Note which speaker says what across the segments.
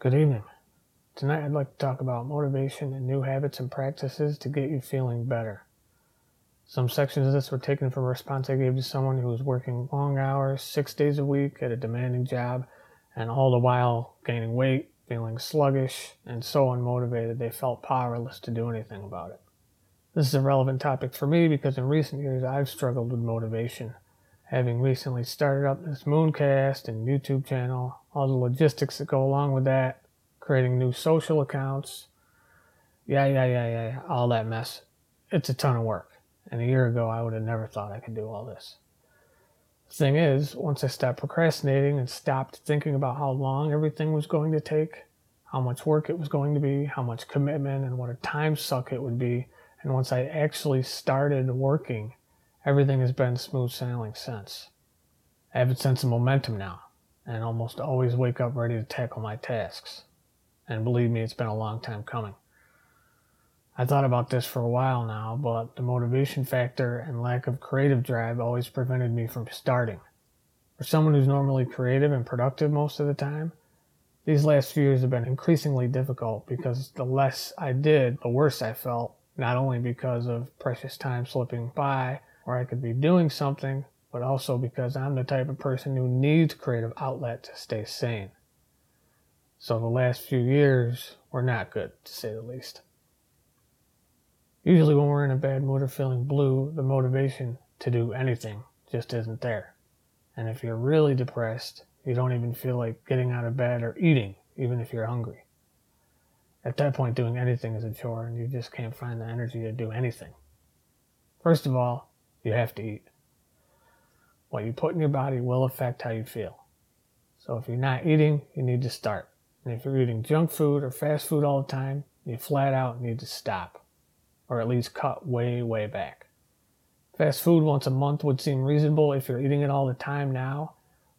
Speaker 1: Good evening. Tonight I'd like to talk about motivation and new habits and practices to get you feeling better. Some sections of this were taken from a response I gave to someone who was working long hours, six days a week at a demanding job, and all the while gaining weight, feeling sluggish, and so unmotivated they felt powerless to do anything about it. This is a relevant topic for me because in recent years I've struggled with motivation having recently started up this Mooncast and YouTube channel, all the logistics that go along with that, creating new social accounts, yeah, yeah, yeah, yeah, all that mess. It's a ton of work. And a year ago, I would have never thought I could do all this. The thing is, once I stopped procrastinating and stopped thinking about how long everything was going to take, how much work it was going to be, how much commitment, and what a time suck it would be, and once I actually started working, Everything has been smooth sailing since. I have a sense of momentum now, and almost always wake up ready to tackle my tasks. And believe me, it's been a long time coming. I thought about this for a while now, but the motivation factor and lack of creative drive always prevented me from starting. For someone who's normally creative and productive most of the time, these last few years have been increasingly difficult because the less I did, the worse I felt, not only because of precious time slipping by, where I could be doing something, but also because I'm the type of person who needs creative outlet to stay sane. So the last few years were not good, to say the least. Usually, when we're in a bad mood or feeling blue, the motivation to do anything just isn't there. And if you're really depressed, you don't even feel like getting out of bed or eating, even if you're hungry. At that point, doing anything is a chore, and you just can't find the energy to do anything. First of all, you have to eat. What you put in your body will affect how you feel. So if you're not eating, you need to start. And if you're eating junk food or fast food all the time, you flat out need to stop. Or at least cut way, way back. Fast food once a month would seem reasonable if you're eating it all the time now,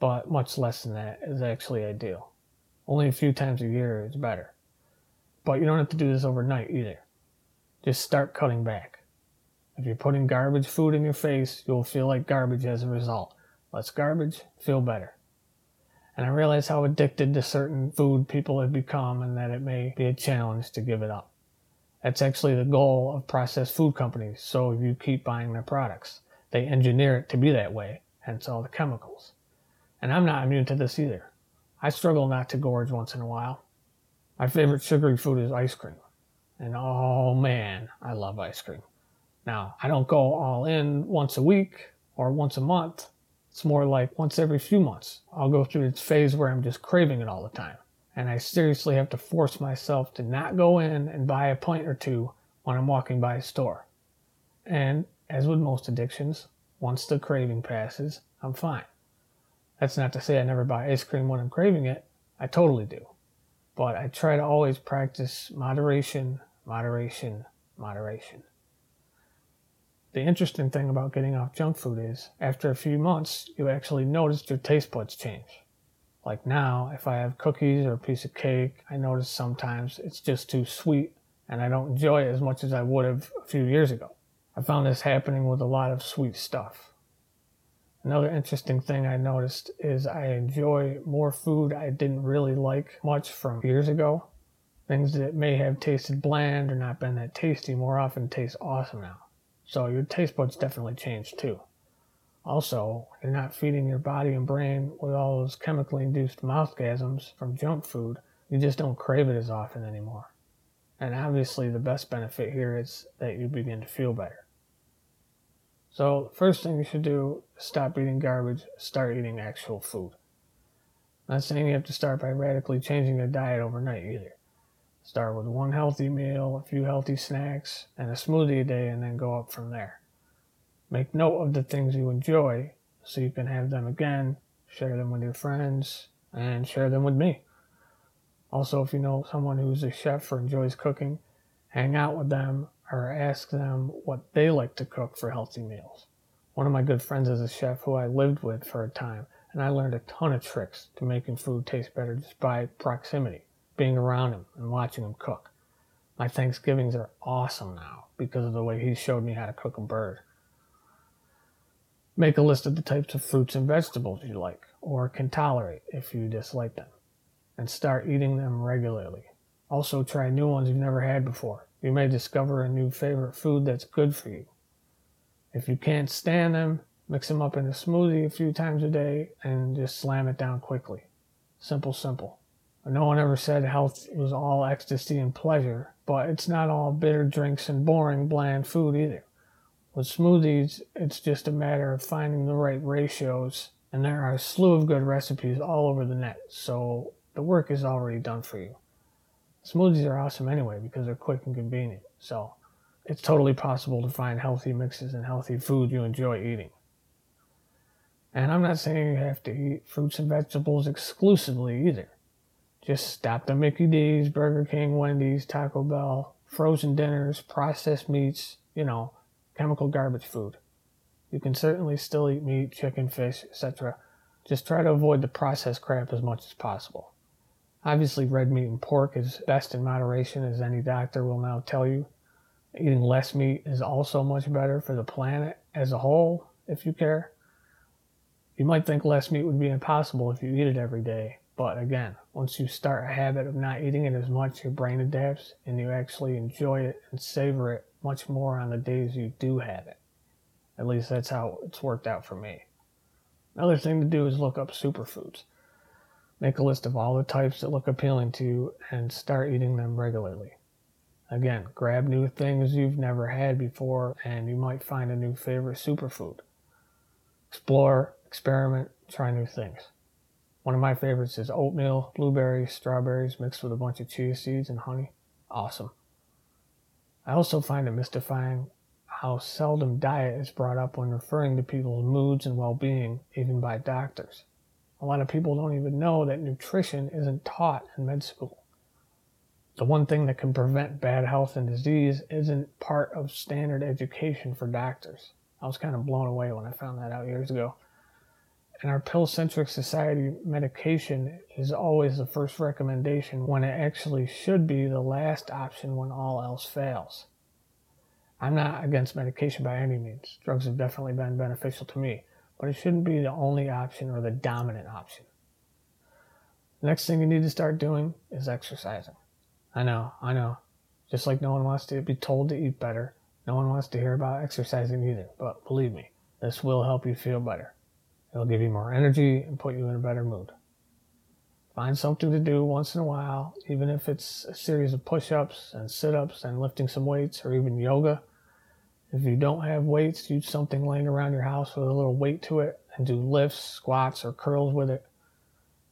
Speaker 1: but much less than that is actually ideal. Only a few times a year is better. But you don't have to do this overnight either. Just start cutting back. If you're putting garbage food in your face, you'll feel like garbage as a result. Less garbage, feel better. And I realize how addicted to certain food people have become and that it may be a challenge to give it up. That's actually the goal of processed food companies, so you keep buying their products. They engineer it to be that way, hence all the chemicals. And I'm not immune to this either. I struggle not to gorge once in a while. My favorite sugary food is ice cream. And oh man, I love ice cream. Now, I don't go all in once a week or once a month. It's more like once every few months. I'll go through this phase where I'm just craving it all the time. And I seriously have to force myself to not go in and buy a pint or two when I'm walking by a store. And as with most addictions, once the craving passes, I'm fine. That's not to say I never buy ice cream when I'm craving it. I totally do. But I try to always practice moderation, moderation, moderation. The interesting thing about getting off junk food is, after a few months, you actually notice your taste buds change. Like now, if I have cookies or a piece of cake, I notice sometimes it's just too sweet and I don't enjoy it as much as I would have a few years ago. I found this happening with a lot of sweet stuff. Another interesting thing I noticed is I enjoy more food I didn't really like much from years ago. Things that may have tasted bland or not been that tasty more often taste awesome now. So your taste buds definitely change too. Also, you're not feeding your body and brain with all those chemically induced mouthgasms from junk food. You just don't crave it as often anymore. And obviously, the best benefit here is that you begin to feel better. So, first thing you should do is stop eating garbage, start eating actual food. Not saying you have to start by radically changing your diet overnight either. Start with one healthy meal, a few healthy snacks, and a smoothie a day, and then go up from there. Make note of the things you enjoy so you can have them again, share them with your friends, and share them with me. Also, if you know someone who's a chef or enjoys cooking, hang out with them or ask them what they like to cook for healthy meals. One of my good friends is a chef who I lived with for a time, and I learned a ton of tricks to making food taste better just by proximity being around him and watching him cook. My Thanksgivings are awesome now because of the way he showed me how to cook a bird. Make a list of the types of fruits and vegetables you like or can tolerate if you dislike them. and start eating them regularly. Also, try new ones you've never had before. You may discover a new favorite food that's good for you. If you can't stand them, mix them up in a smoothie a few times a day and just slam it down quickly. Simple, simple. No one ever said health was all ecstasy and pleasure, but it's not all bitter drinks and boring, bland food either. With smoothies, it's just a matter of finding the right ratios, and there are a slew of good recipes all over the net, so the work is already done for you. Smoothies are awesome anyway because they're quick and convenient, so it's totally possible to find healthy mixes and healthy food you enjoy eating. And I'm not saying you have to eat fruits and vegetables exclusively either. Just stop the Mickey D's, Burger King, Wendy's, Taco Bell, frozen dinners, processed meats, you know, chemical garbage food. You can certainly still eat meat, chicken, fish, etc. Just try to avoid the processed crap as much as possible. Obviously, red meat and pork is best in moderation, as any doctor will now tell you. Eating less meat is also much better for the planet as a whole, if you care. You might think less meat would be impossible if you eat it every day, but again, once you start a habit of not eating it as much, your brain adapts and you actually enjoy it and savor it much more on the days you do have it. At least that's how it's worked out for me. Another thing to do is look up superfoods. Make a list of all the types that look appealing to you and start eating them regularly. Again, grab new things you've never had before and you might find a new favorite superfood. Explore, experiment, try new things. One of my favorites is oatmeal, blueberries, strawberries mixed with a bunch of chia seeds and honey. Awesome. I also find it mystifying how seldom diet is brought up when referring to people's moods and well being, even by doctors. A lot of people don't even know that nutrition isn't taught in med school. The one thing that can prevent bad health and disease isn't part of standard education for doctors. I was kind of blown away when I found that out years ago. In our pill centric society, medication is always the first recommendation when it actually should be the last option when all else fails. I'm not against medication by any means. Drugs have definitely been beneficial to me, but it shouldn't be the only option or the dominant option. Next thing you need to start doing is exercising. I know, I know. Just like no one wants to be told to eat better, no one wants to hear about exercising either, but believe me, this will help you feel better. It'll give you more energy and put you in a better mood. Find something to do once in a while, even if it's a series of push ups and sit ups and lifting some weights or even yoga. If you don't have weights, use something laying around your house with a little weight to it and do lifts, squats, or curls with it.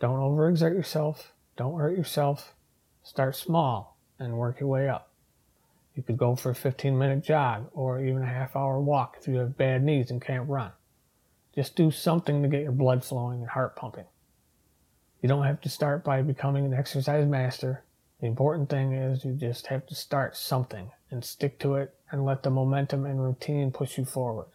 Speaker 1: Don't overexert yourself. Don't hurt yourself. Start small and work your way up. You could go for a 15 minute jog or even a half hour walk if you have bad knees and can't run. Just do something to get your blood flowing and heart pumping. You don't have to start by becoming an exercise master. The important thing is you just have to start something and stick to it and let the momentum and routine push you forward.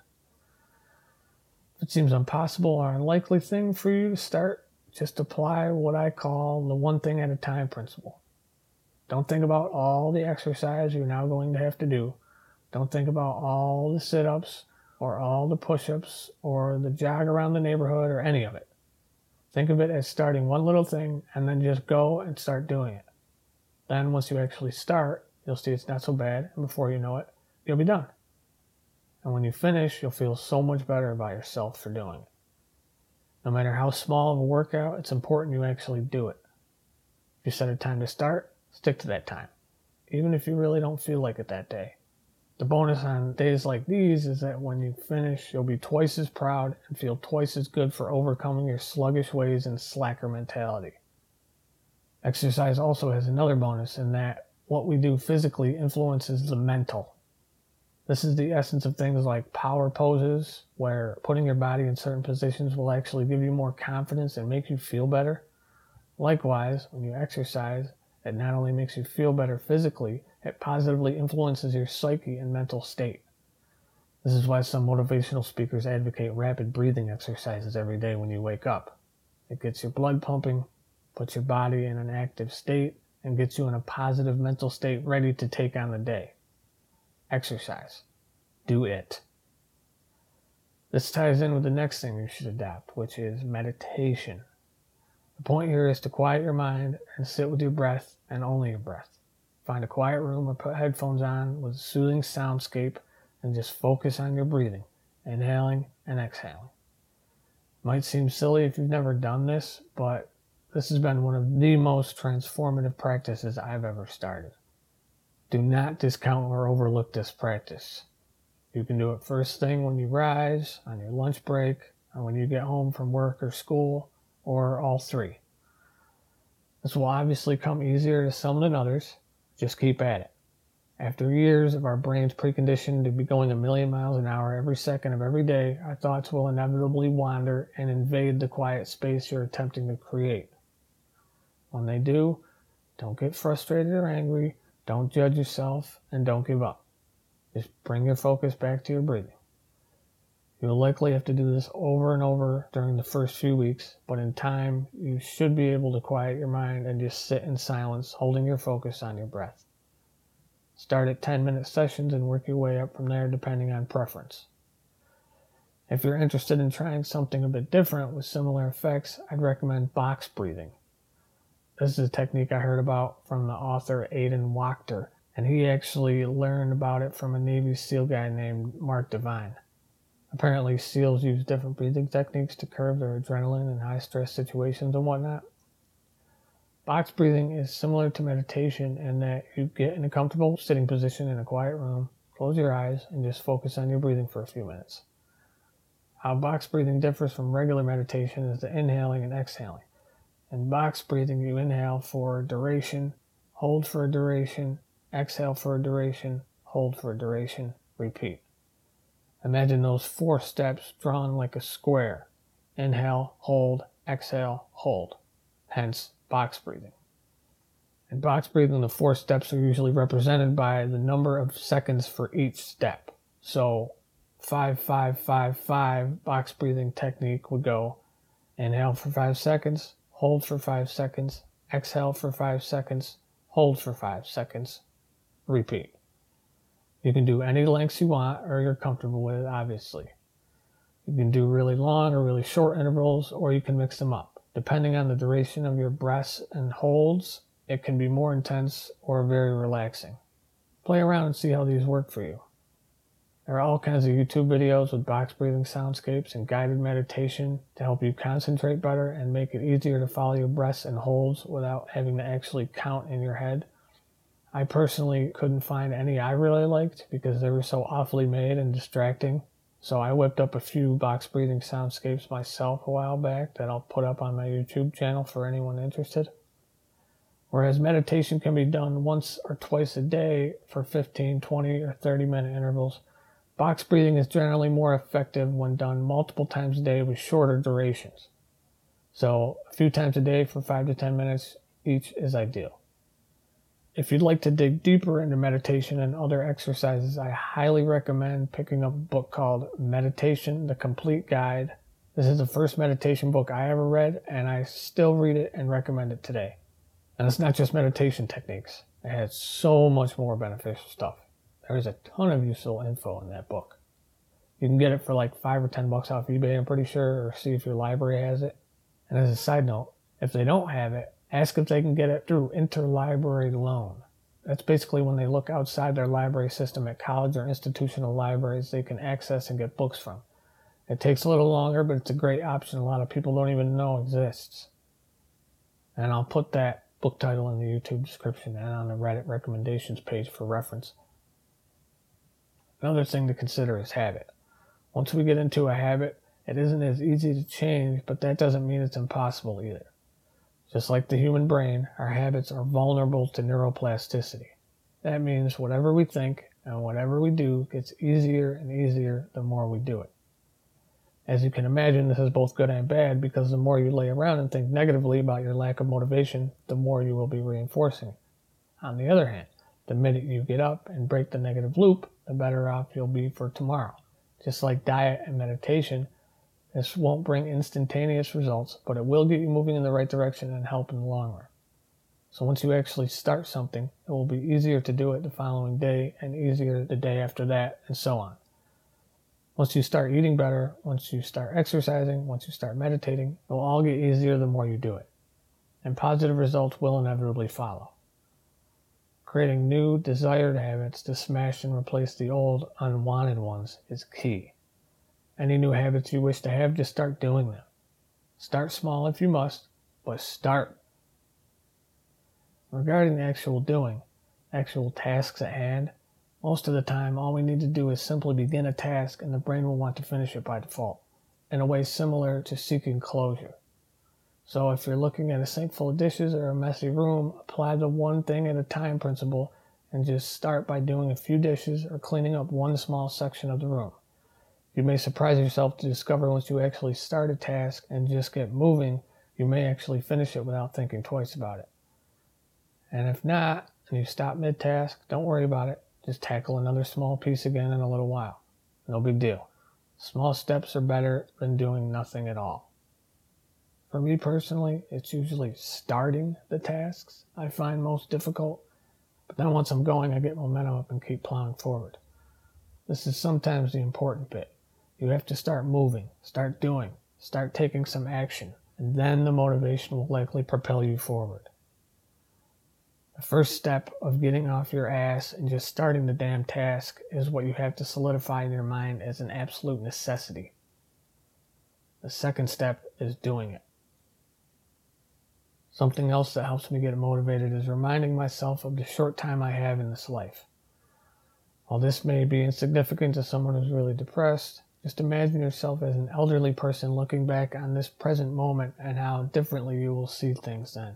Speaker 1: If it seems impossible or unlikely thing for you to start, just apply what I call the one thing at a time principle. Don't think about all the exercise you're now going to have to do. Don't think about all the sit ups or all the push ups or the jog around the neighborhood or any of it. Think of it as starting one little thing and then just go and start doing it. Then, once you actually start, you'll see it's not so bad, and before you know it, you'll be done. And when you finish, you'll feel so much better about yourself for doing it. No matter how small of a workout, it's important you actually do it. If you set a time to start, stick to that time, even if you really don't feel like it that day. The bonus on days like these is that when you finish, you'll be twice as proud and feel twice as good for overcoming your sluggish ways and slacker mentality. Exercise also has another bonus in that what we do physically influences the mental. This is the essence of things like power poses, where putting your body in certain positions will actually give you more confidence and make you feel better. Likewise, when you exercise, it not only makes you feel better physically, it positively influences your psyche and mental state. This is why some motivational speakers advocate rapid breathing exercises every day when you wake up. It gets your blood pumping, puts your body in an active state, and gets you in a positive mental state ready to take on the day. Exercise. Do it. This ties in with the next thing you should adopt, which is meditation. The point here is to quiet your mind and sit with your breath and only your breath. Find a quiet room or put headphones on with a soothing soundscape and just focus on your breathing, inhaling and exhaling. Might seem silly if you've never done this, but this has been one of the most transformative practices I've ever started. Do not discount or overlook this practice. You can do it first thing when you rise, on your lunch break, or when you get home from work or school, or all three. This will obviously come easier to some than others. Just keep at it. After years of our brains preconditioned to be going a million miles an hour every second of every day, our thoughts will inevitably wander and invade the quiet space you're attempting to create. When they do, don't get frustrated or angry, don't judge yourself, and don't give up. Just bring your focus back to your breathing. You'll likely have to do this over and over during the first few weeks, but in time, you should be able to quiet your mind and just sit in silence, holding your focus on your breath. Start at 10 minute sessions and work your way up from there depending on preference. If you're interested in trying something a bit different with similar effects, I'd recommend box breathing. This is a technique I heard about from the author Aidan Wachter, and he actually learned about it from a Navy SEAL guy named Mark Divine. Apparently, SEALs use different breathing techniques to curb their adrenaline in high stress situations and whatnot. Box breathing is similar to meditation in that you get in a comfortable sitting position in a quiet room, close your eyes, and just focus on your breathing for a few minutes. How box breathing differs from regular meditation is the inhaling and exhaling. In box breathing, you inhale for a duration, hold for a duration, exhale for a duration, hold for a duration, repeat. Imagine those four steps drawn like a square. Inhale, hold, exhale, hold. Hence, box breathing. In box breathing, the four steps are usually represented by the number of seconds for each step. So, 5555 box breathing technique would go inhale for 5 seconds, hold for 5 seconds, exhale for 5 seconds, hold for 5 seconds, repeat. You can do any lengths you want or you're comfortable with, obviously. You can do really long or really short intervals, or you can mix them up. Depending on the duration of your breaths and holds, it can be more intense or very relaxing. Play around and see how these work for you. There are all kinds of YouTube videos with box breathing soundscapes and guided meditation to help you concentrate better and make it easier to follow your breaths and holds without having to actually count in your head. I personally couldn't find any I really liked because they were so awfully made and distracting. So I whipped up a few box breathing soundscapes myself a while back that I'll put up on my YouTube channel for anyone interested. Whereas meditation can be done once or twice a day for 15, 20, or 30 minute intervals, box breathing is generally more effective when done multiple times a day with shorter durations. So a few times a day for 5 to 10 minutes each is ideal. If you'd like to dig deeper into meditation and other exercises, I highly recommend picking up a book called Meditation, the Complete Guide. This is the first meditation book I ever read, and I still read it and recommend it today. And it's not just meditation techniques. It has so much more beneficial stuff. There's a ton of useful info in that book. You can get it for like five or ten bucks off eBay, I'm pretty sure, or see if your library has it. And as a side note, if they don't have it, Ask if they can get it through interlibrary loan. That's basically when they look outside their library system at college or institutional libraries they can access and get books from. It takes a little longer, but it's a great option a lot of people don't even know exists. And I'll put that book title in the YouTube description and on the Reddit recommendations page for reference. Another thing to consider is habit. Once we get into a habit, it isn't as easy to change, but that doesn't mean it's impossible either. Just like the human brain, our habits are vulnerable to neuroplasticity. That means whatever we think and whatever we do gets easier and easier the more we do it. As you can imagine, this is both good and bad because the more you lay around and think negatively about your lack of motivation, the more you will be reinforcing. On the other hand, the minute you get up and break the negative loop, the better off you'll be for tomorrow. Just like diet and meditation, this won't bring instantaneous results, but it will get you moving in the right direction and help in the long run. So once you actually start something, it will be easier to do it the following day and easier the day after that and so on. Once you start eating better, once you start exercising, once you start meditating, it will all get easier the more you do it. and positive results will inevitably follow. Creating new, desired habits to smash and replace the old, unwanted ones is key. Any new habits you wish to have, just start doing them. Start small if you must, but start. Regarding the actual doing, actual tasks at hand, most of the time all we need to do is simply begin a task and the brain will want to finish it by default, in a way similar to seeking closure. So if you're looking at a sink full of dishes or a messy room, apply the one thing at a time principle and just start by doing a few dishes or cleaning up one small section of the room. You may surprise yourself to discover once you actually start a task and just get moving, you may actually finish it without thinking twice about it. And if not, and you stop mid task, don't worry about it. Just tackle another small piece again in a little while. No big deal. Small steps are better than doing nothing at all. For me personally, it's usually starting the tasks I find most difficult, but then once I'm going, I get momentum up and keep plowing forward. This is sometimes the important bit. You have to start moving, start doing, start taking some action, and then the motivation will likely propel you forward. The first step of getting off your ass and just starting the damn task is what you have to solidify in your mind as an absolute necessity. The second step is doing it. Something else that helps me get motivated is reminding myself of the short time I have in this life. While this may be insignificant to someone who's really depressed, just imagine yourself as an elderly person looking back on this present moment and how differently you will see things then.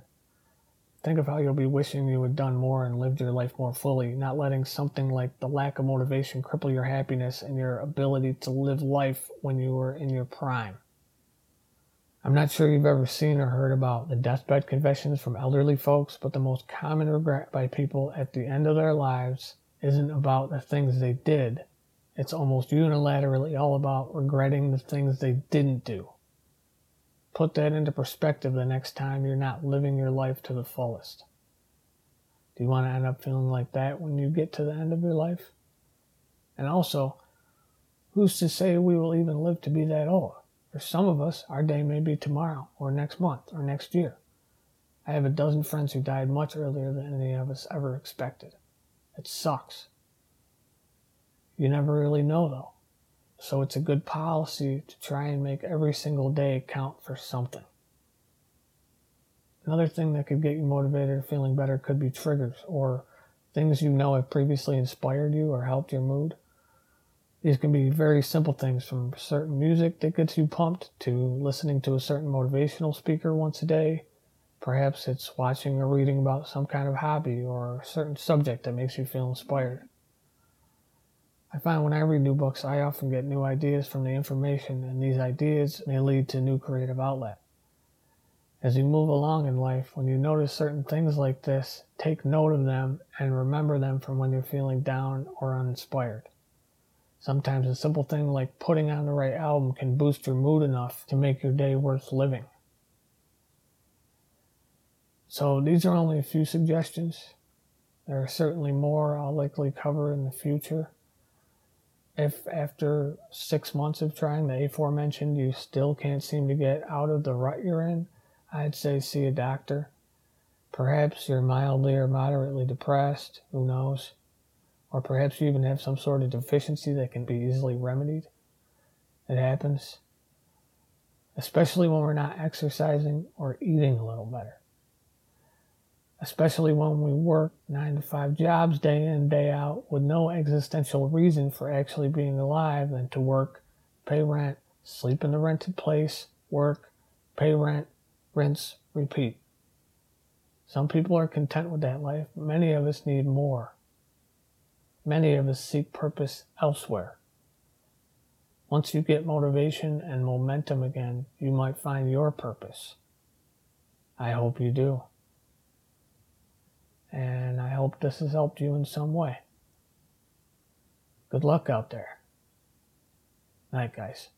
Speaker 1: Think of how you'll be wishing you had done more and lived your life more fully, not letting something like the lack of motivation cripple your happiness and your ability to live life when you were in your prime. I'm not sure you've ever seen or heard about the deathbed confessions from elderly folks, but the most common regret by people at the end of their lives isn't about the things they did. It's almost unilaterally all about regretting the things they didn't do. Put that into perspective the next time you're not living your life to the fullest. Do you want to end up feeling like that when you get to the end of your life? And also, who's to say we will even live to be that old? For some of us, our day may be tomorrow, or next month, or next year. I have a dozen friends who died much earlier than any of us ever expected. It sucks. You never really know, though. So it's a good policy to try and make every single day count for something. Another thing that could get you motivated or feeling better could be triggers or things you know have previously inspired you or helped your mood. These can be very simple things from certain music that gets you pumped to listening to a certain motivational speaker once a day. Perhaps it's watching or reading about some kind of hobby or a certain subject that makes you feel inspired. I find when I read new books, I often get new ideas from the information, and these ideas may lead to new creative outlet. As you move along in life, when you notice certain things like this, take note of them and remember them from when you're feeling down or uninspired. Sometimes a simple thing like putting on the right album can boost your mood enough to make your day worth living. So these are only a few suggestions. There are certainly more I'll likely cover in the future. If after six months of trying the aforementioned you still can't seem to get out of the rut you're in, I'd say see a doctor. Perhaps you're mildly or moderately depressed, who knows? or perhaps you even have some sort of deficiency that can be easily remedied. It happens, especially when we're not exercising or eating a little better. Especially when we work nine to five jobs day in, day out with no existential reason for actually being alive than to work, pay rent, sleep in the rented place, work, pay rent, rinse, repeat. Some people are content with that life. Many of us need more. Many of us seek purpose elsewhere. Once you get motivation and momentum again, you might find your purpose. I hope you do. And I hope this has helped you in some way. Good luck out there. Night, guys.